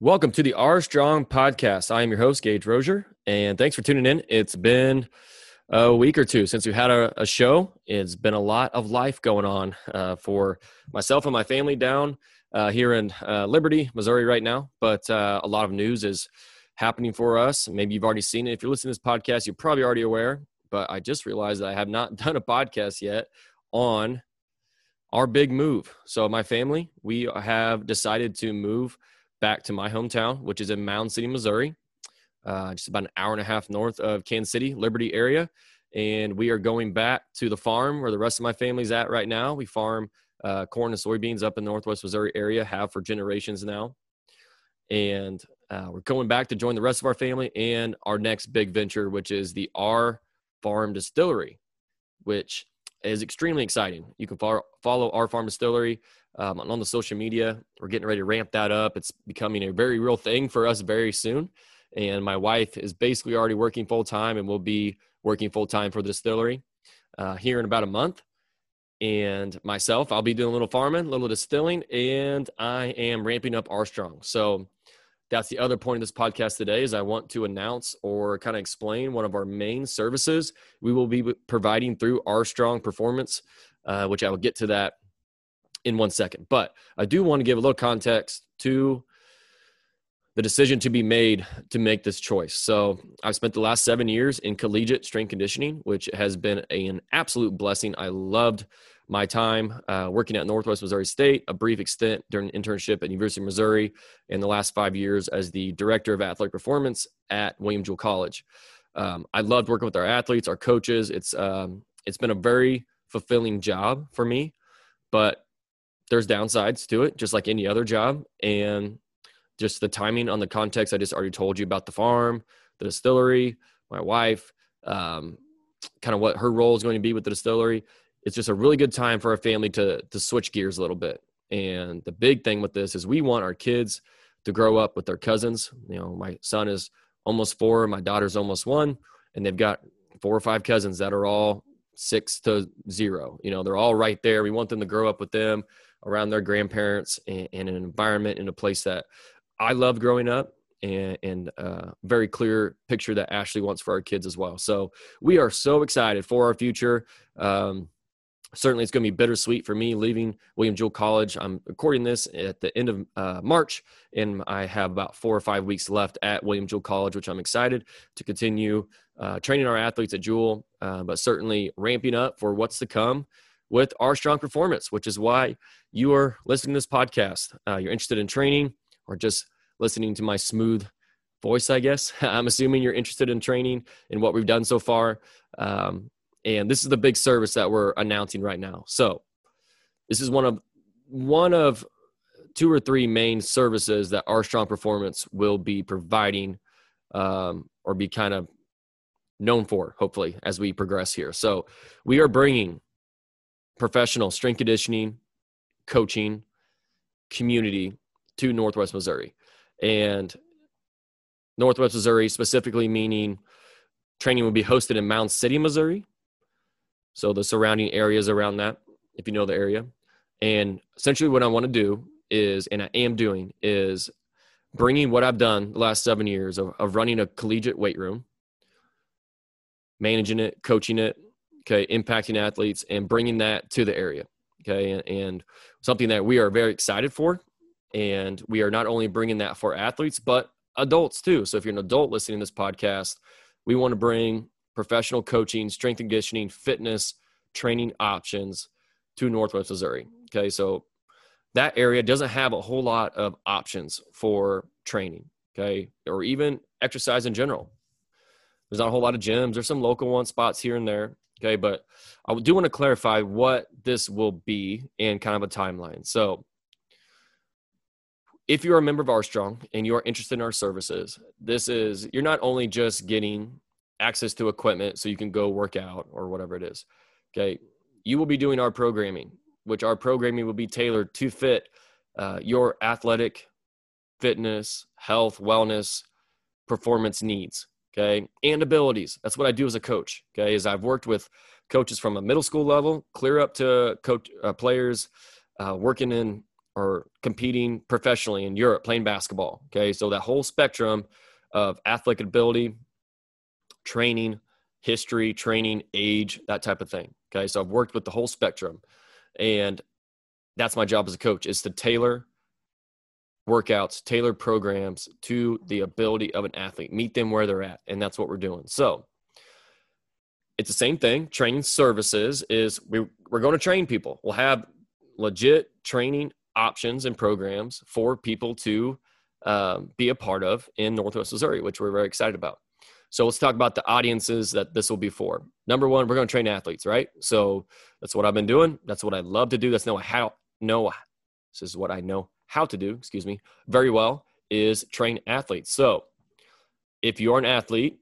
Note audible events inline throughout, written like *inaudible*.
Welcome to the R Strong podcast. I am your host, Gage Rozier, and thanks for tuning in. It's been a week or two since we had a, a show. It's been a lot of life going on uh, for myself and my family down uh, here in uh, Liberty, Missouri, right now. But uh, a lot of news is happening for us. Maybe you've already seen it. If you're listening to this podcast, you're probably already aware. But I just realized that I have not *laughs* done a podcast yet on our big move. So, my family, we have decided to move back to my hometown, which is in Mound City, Missouri, uh, just about an hour and a half north of Kansas City, Liberty area. And we are going back to the farm where the rest of my family's at right now. We farm uh, corn and soybeans up in the Northwest Missouri area, have for generations now. And uh, we're going back to join the rest of our family and our next big venture, which is the R Farm Distillery, which is extremely exciting. You can follow, follow R Farm Distillery um, on the social media. We're getting ready to ramp that up. It's becoming a very real thing for us very soon. And my wife is basically already working full time and will be working full time for the distillery uh, here in about a month. And myself, I'll be doing a little farming, a little distilling, and I am ramping up R Strong. So that's the other point of this podcast today is I want to announce or kind of explain one of our main services we will be providing through R Strong Performance, uh, which I will get to that in one second. But I do want to give a little context to the decision to be made to make this choice. So I've spent the last seven years in collegiate strength conditioning, which has been a, an absolute blessing. I loved my time uh, working at Northwest Missouri State, a brief extent during an internship at University of Missouri, in the last five years as the director of athletic performance at William Jewell College. Um, I loved working with our athletes, our coaches. It's um, it's been a very fulfilling job for me, but there's downsides to it, just like any other job. And just the timing on the context I just already told you about the farm, the distillery, my wife, um, kind of what her role is going to be with the distillery. It's just a really good time for our family to to switch gears a little bit. And the big thing with this is we want our kids to grow up with their cousins. You know, my son is almost four, my daughter's almost one, and they've got four or five cousins that are all six to zero. You know, they're all right there. We want them to grow up with them around their grandparents and, and an environment in a place that I loved growing up and, and uh, very clear picture that Ashley wants for our kids as well. So we are so excited for our future. Um, certainly, it's going to be bittersweet for me leaving William Jewell College. I'm recording this at the end of uh, March, and I have about four or five weeks left at William Jewell College, which I'm excited to continue uh, training our athletes at Jewell, uh, but certainly ramping up for what's to come with R Strong Performance, which is why you are listening to this podcast. Uh, you're interested in training or just listening to my smooth voice, I guess. *laughs* I'm assuming you're interested in training and what we've done so far. Um, and this is the big service that we're announcing right now. So this is one of one of two or three main services that R Strong Performance will be providing um, or be kind of known for, hopefully, as we progress here. So we are bringing professional strength conditioning, coaching community to Northwest Missouri. And Northwest Missouri, specifically meaning training will be hosted in Mound City, Missouri. So the surrounding areas around that, if you know the area. And essentially, what I want to do is, and I am doing, is bringing what I've done the last seven years of, of running a collegiate weight room, managing it, coaching it, okay, impacting athletes and bringing that to the area, okay, and, and something that we are very excited for. And we are not only bringing that for athletes, but adults too. So if you're an adult listening to this podcast, we want to bring professional coaching, strength and conditioning, fitness, training options to Northwest Missouri. Okay, so that area doesn't have a whole lot of options for training, okay, or even exercise in general. There's not a whole lot of gyms. There's some local one spots here and there, Okay, but I do want to clarify what this will be and kind of a timeline. So, if you're a member of R Strong and you are interested in our services, this is you're not only just getting access to equipment so you can go work out or whatever it is. Okay, you will be doing our programming, which our programming will be tailored to fit uh, your athletic, fitness, health, wellness, performance needs okay, and abilities. That's what I do as a coach, okay, is I've worked with coaches from a middle school level clear up to coach uh, players uh, working in or competing professionally in Europe playing basketball. Okay. So that whole spectrum of athletic ability, training, history, training, age, that type of thing. Okay. So I've worked with the whole spectrum. And that's my job as a coach is to tailor workouts, tailor programs to the ability of an athlete, meet them where they're at. And that's what we're doing. So it's the same thing. Training services is we, we're going to train people. We'll have legit training options and programs for people to um, be a part of in Northwest Missouri, which we're very excited about. So let's talk about the audiences that this will be for. Number one, we're going to train athletes, right? So that's what I've been doing. That's what I love to do. That's know how know. This is what I know how to do. Excuse me, very well is train athletes. So if you're an athlete,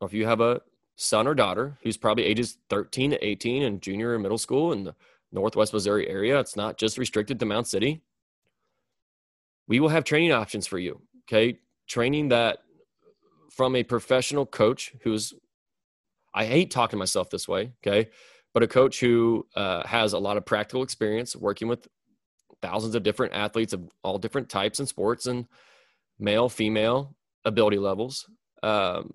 or if you have a son or daughter who's probably ages 13 to 18 in junior or middle school in the Northwest Missouri area, it's not just restricted to Mound City. We will have training options for you. Okay, training that from a professional coach who's I hate talking to myself this way, okay, but a coach who uh, has a lot of practical experience working with thousands of different athletes of all different types and sports and male, female ability levels um,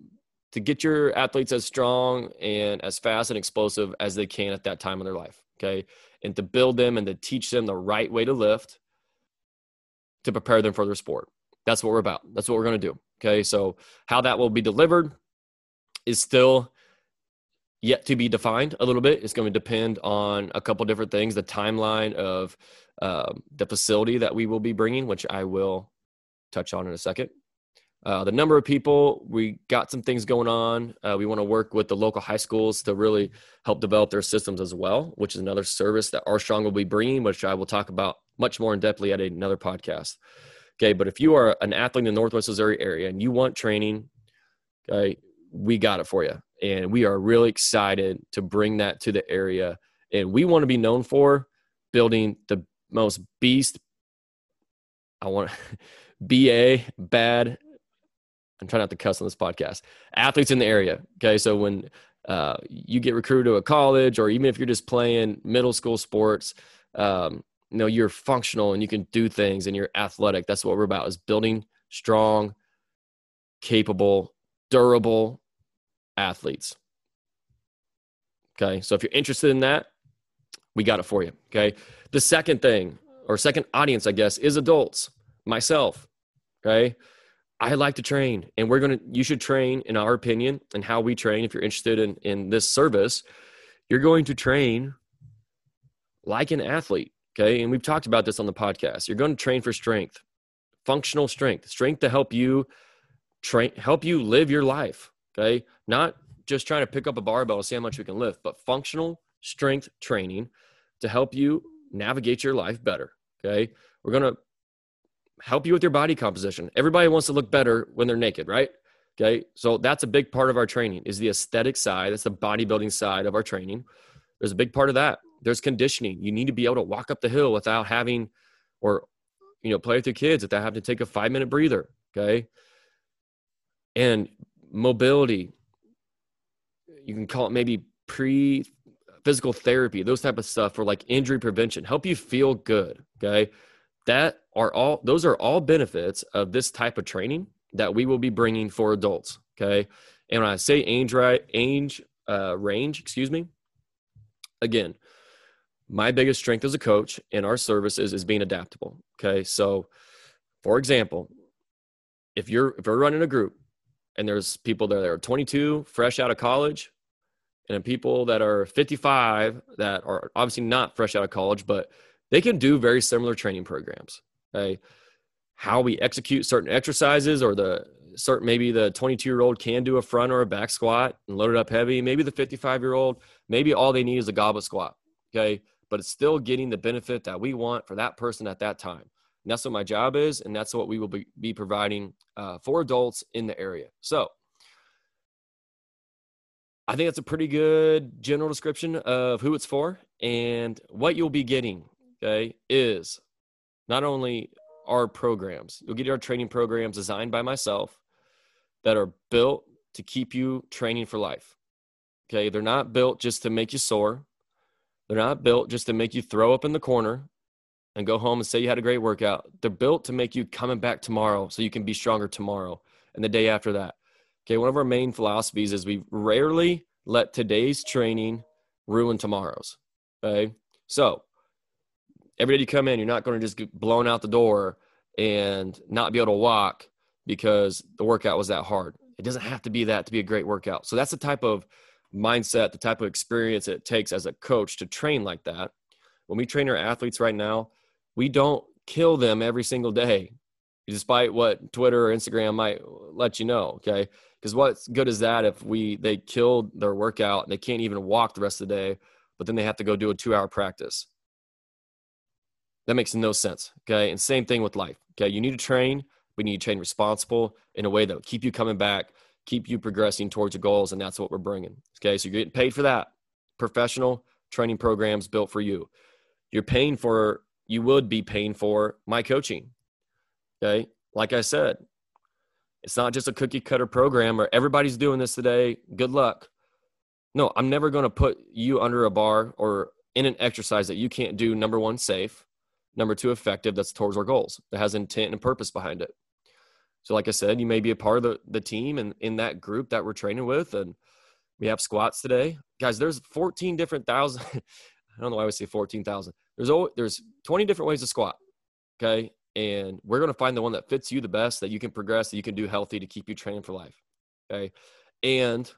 to get your athletes as strong and as fast and explosive as they can at that time in their life, okay, and to build them and to teach them the right way to lift to prepare them for their sport. That's what we're about. That's what we're going to do. Okay. So, how that will be delivered is still yet to be defined a little bit. It's going to depend on a couple different things the timeline of uh, the facility that we will be bringing, which I will touch on in a second. Uh, the number of people, we got some things going on. Uh, we want to work with the local high schools to really help develop their systems as well, which is another service that R Strong will be bringing, which I will talk about much more in depthly at another podcast. Okay, but if you are an athlete in the Northwest Missouri area and you want training, okay, we got it for you. And we are really excited to bring that to the area. And we want to be known for building the most beast. I want *laughs* BA bad. I'm trying not to cuss on this podcast. Athletes in the area. Okay, so when uh, you get recruited to a college, or even if you're just playing middle school sports, um, you know you're functional and you can do things and you're athletic. That's what we're about is building strong capable durable athletes. Okay? So if you're interested in that we got it for you okay? The second thing or second audience i guess is adults. Myself okay? I like to train and we're to you should train in our opinion and how we train. If you're interested in in this service you're going to train like an athlete Okay. And we've talked about this on the podcast. You're going to train for strength, functional strength, strength to help you train, help you live your life. Okay. Not just trying to pick up a barbell and see how much we can lift, but functional strength training to help you navigate your life better. Okay. We're going to help you with your body composition. Everybody wants to look better when they're naked, right? Okay. So that's a big part of our training is the aesthetic side. That's the bodybuilding side of our training. There's a big part of that there's conditioning. You need to be able to walk up the hill without having, or, you know, play with your kids without having to take a five minute breather. Okay. And mobility, you can call it maybe pre physical therapy, those type of stuff for like injury prevention, help you feel good. Okay. That are all, those are all benefits of this type of training that we will be bringing for adults. Okay. And when I say age, right, age uh, range, excuse me, again, my biggest strength as a coach in our services is being adaptable. Okay. So, for example, if you're if we're running a group and there's people there that are 22, fresh out of college, and people that are 55 that are obviously not fresh out of college, but they can do very similar training programs. Okay. How we execute certain exercises or the certain maybe the 22 year old can do a front or a back squat and load it up heavy. Maybe the 55 year old, maybe all they need is a goblet squat. Okay but it's still getting the benefit that we want for that person at that time. And that's what my job is, and that's what we will be, be providing uh, for adults in the area. So I think that's a pretty good general description of who it's for and what you'll be getting. Okay, is not only our programs, you'll get our training programs designed by myself that are built to keep you training for life. Okay, they're not built just to make you sore. They're not built just to make you throw up in the corner. and go home and say you had a great workout. They're built to make you coming back tomorrow so you can be stronger tomorrow and the day after that. Okay, one of our main philosophies is we rarely let today's training ruin tomorrow's. Okay, so every day you come in, you're not going to just get blown out the door and not be able to walk because the workout was that hard. It doesn't have to be that to be a great workout. So that's the type of mindset, the type of experience it takes as a coach to train like that. When we train our athletes right now, we don't kill them every single day, despite what Twitter or Instagram might let you know. Okay. Because what's good is that if we they killed their workout and they can't even walk the rest of the day, but then they have to go do a two hour practice. That makes no sense. Okay. And same thing with life. Okay. You need to train, but you need to train responsible in a way that will keep you coming back, keep you progressing towards your goals. And that's what we're bringing. Okay. So you're getting paid for that. Professional training programs built for you. You're paying for, you would be paying for my coaching. Okay. Like I said, it's not just a cookie cutter program or everybody's doing this today. Good luck. No, I'm never going to put you under a bar or in an exercise that you can't do. Number one, safe. Number two, effective. That's towards our goals. That has intent and purpose behind it. So, like I said, you may be a part of the, the team and in that group that we're training with. And we have squats today. Guys, there's 14 different thousand. *laughs* I don't know why I would say 14,000. There's there's 20 different ways to squat. Okay. And we're going to find the one that fits you the best, that you can progress, that you can do healthy to keep you training for life. Okay. And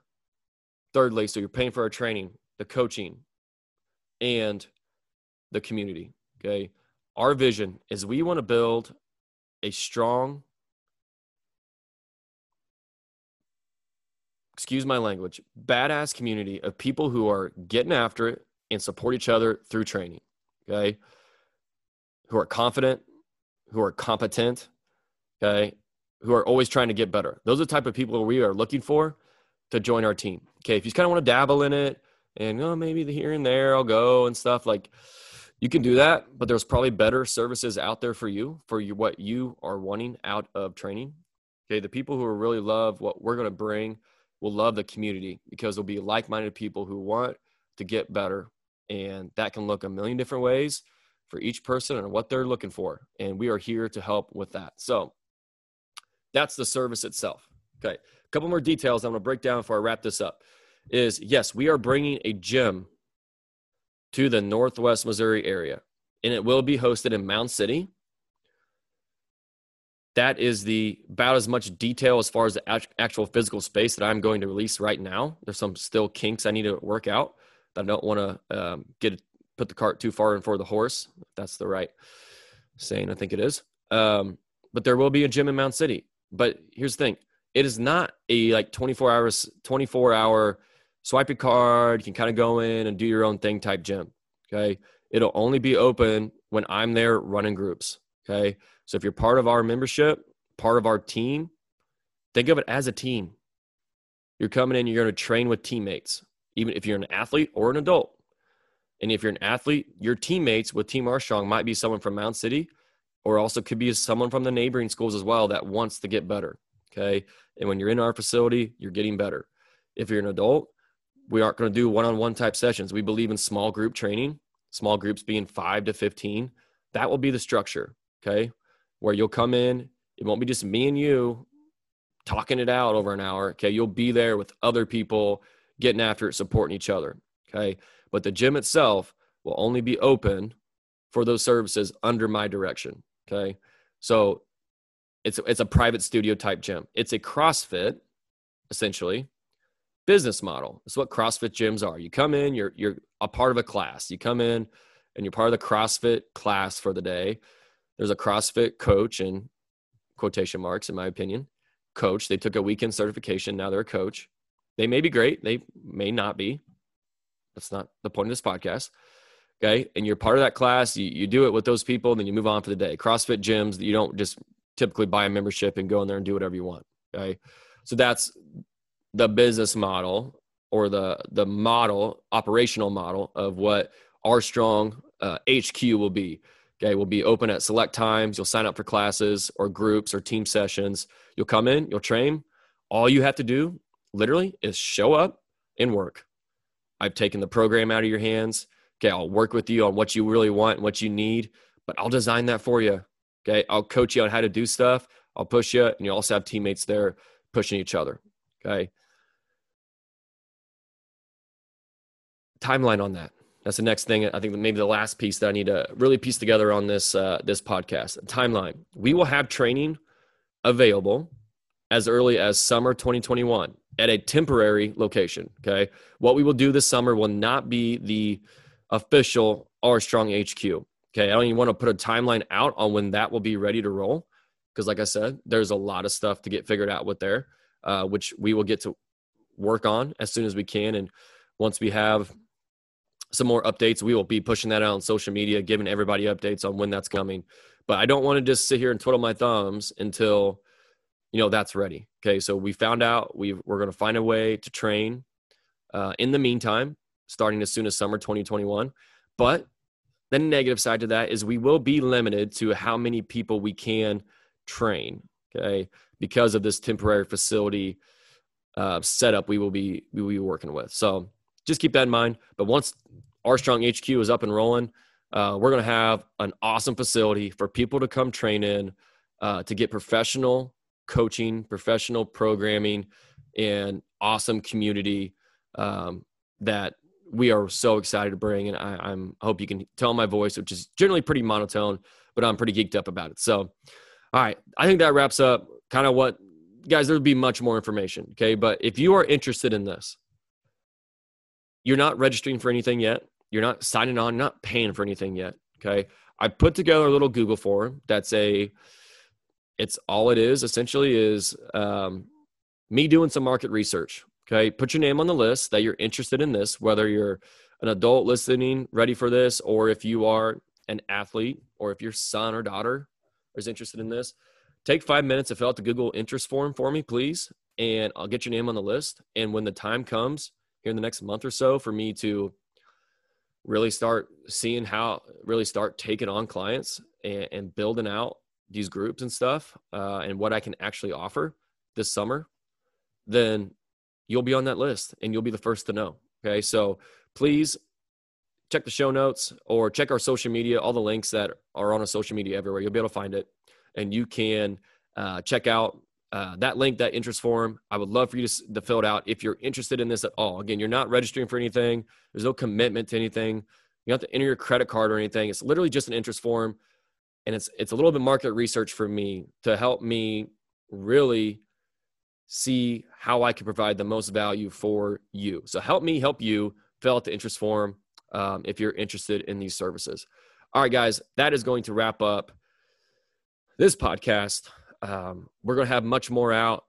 thirdly, so you're paying for our training, the coaching, and the community. Okay. Our vision is we want to build a strong, excuse my language, badass community of people who are getting after it and support each other through training. Okay. Who are confident, who are competent, okay, who are always trying to get better. Those are the type of people we are looking for to join our team. Okay. If you kind of want to dabble in it and oh, maybe the here and there I'll go and stuff like you can do that, but there's probably better services out there for you for you, what you are wanting out of training. Okay, the people who really love what we're going to bring will love the community because there'll be like-minded people who want to get better, and that can look a million different ways for each person and what they're looking for, and we are here to help with that. So that's the service itself. Okay, a couple more details I'm going to break down before I wrap this up. Is yes, we are bringing a gym to the Northwest Missouri area, and it will be hosted in Mound City. That is the about as much detail as far as the actual physical space that I'm going to release right now. There's some still kinks I need to work out. I don't want to um, get put the cart too far in for the horse. That's the right saying, I think it is. Um, but there will be a gym in Mound City. But here's the thing: it is not a like 24 hours, 24 hour swipe your card, you can kind of go in and do your own thing type gym. Okay. It'll only be open when I'm there running groups. Okay. So if you're part of our membership, part of our team, think of it as a team. You're coming in, you're going to train with teammates, even if you're an athlete or an adult. And if you're an athlete, your teammates with Team R Strong might be someone from Mound City or also could be someone from the neighboring schools as well that wants to get better. Okay. And when you're in our facility, you're getting better. If you're an adult, we aren't going to do one-on-one type sessions. We believe in small group training, small groups being 5 to 15. That will be the structure, okay? Where you'll come in, it won't be just me and you talking it out over an hour, okay? You'll be there with other people getting after it, supporting each other, okay? But the gym itself will only be open for those services under my direction, okay? So it's it's a private studio type gym. It's a CrossFit essentially, business model. It's what CrossFit gyms are. You come in, you're you're a part of a class. You come in and you're part of the CrossFit class for the day. There's a CrossFit coach in quotation marks, in my opinion. Coach. They took a weekend certification. Now they're a coach. They may be great. They may not be. That's not the point of this podcast. Okay. And you're part of that class. You, you do it with those people, and then you move on for the day. CrossFit gyms, you don't just typically buy a membership and go in there and do whatever you want. Okay. So that's the business model or the the model operational model of what R Strong uh, HQ will be. Okay, we'll be open at select times. You'll sign up for classes or groups or team sessions. You'll come in, you'll train. All you have to do, literally, is show up and work. I've taken the program out of your hands. Okay, I'll work with you on what you really want and what you need, but I'll design that for you. Okay. I'll coach you on how to do stuff. I'll push you, and you also have teammates there pushing each other. Okay. Timeline on that. That's the next thing. I think maybe the last piece that I need to really piece together on this uh, this podcast. Timeline. We will have training available as early as summer 2021 at a temporary location. Okay. What we will do this summer will not be the official R Strong HQ. Okay. I don't even want to put a timeline out on when that will be ready to roll. Because, like I said, there's a lot of stuff to get figured out with there, uh, which we will get to work on as soon as we can. And once we have some more updates, we will be pushing that out on social media, giving everybody updates on when that's coming. But I don't want to just sit here and twiddle my thumbs until you know that's ready. Okay, so we found out we we're going to find a way to train. Uh, in the meantime, starting as soon as summer 2021, but the negative side to that is we will be limited to how many people we can train. Okay, because of this temporary facility uh, setup, we will be we will be working with. So just keep that in mind. But once R Strong HQ is up and rolling, uh, we're going to have an awesome facility for people to come train in uh, to get professional coaching, professional programming, and awesome community um, that we are so excited to bring. And I, am hope you can tell my voice, which is generally pretty monotone, but I'm pretty geeked up about it. So, all right, I think that wraps up kind of what guys. There'll be much more information, okay? But if you are interested in this, you're not registering for anything yet. You're not signing on, not paying for anything yet. Okay. I put together a little Google form that's a it's all it is essentially is um, me doing some market research. Okay. Put your name on the list that you're interested in this, whether you're an adult listening, ready for this, or if you are an athlete, or if your son or daughter is interested in this. Take five minutes to fill out the Google interest form for me, please. And I'll get your name on the list. And when the time comes here in the next month or so for me to really start seeing how really start taking on clients and, and building out these groups and stuff uh, and what I can actually offer this summer, then you'll be on that list and you'll be the first to know. Okay. So please check the show notes or check our social media, all the links that are on our social media everywhere. You'll be able to find it and you can uh, check out uh, that link, that interest form. I would love for you to, to fill it out if you're interested in this at all. Again, you're not registering for anything, there's no commitment to anything. You don't have to enter your credit card or anything. It's literally just an interest form and it's it's a little bit market research for me to help me really see how I can provide the most value for you. So help me help you fill out the interest form um, if you're interested in these services. All right, guys, that is going to wrap up this podcast. Um, we're going to have much more out.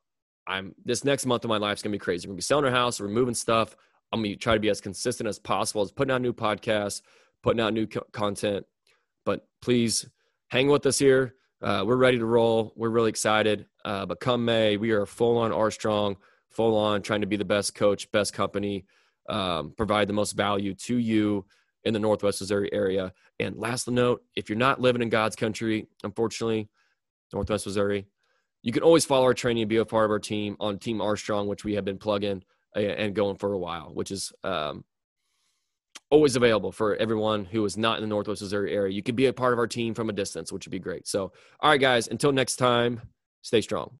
I'm this next month of my life is going to be crazy. We're going to be selling our house, removing stuff. I'm going to try to be as consistent as possible as putting out new podcasts, putting out new co- content. But please hang with us here. Uh, we're ready to roll. We're really excited. Uh, but come May, we are full on R Strong, full on trying to be the best coach, best company, um, provide the most value to you in the Northwest Missouri area. And last note, if you're not living in God's country, unfortunately, Northwest Missouri, you can always follow our training and be a part of our team on Team R Strong, which we have been plugging and going for a while, which is um, always available for everyone who is not in the Northwest Missouri area. You could be a part of our team from a distance, which would be great. So, all right, guys, until next time, stay strong.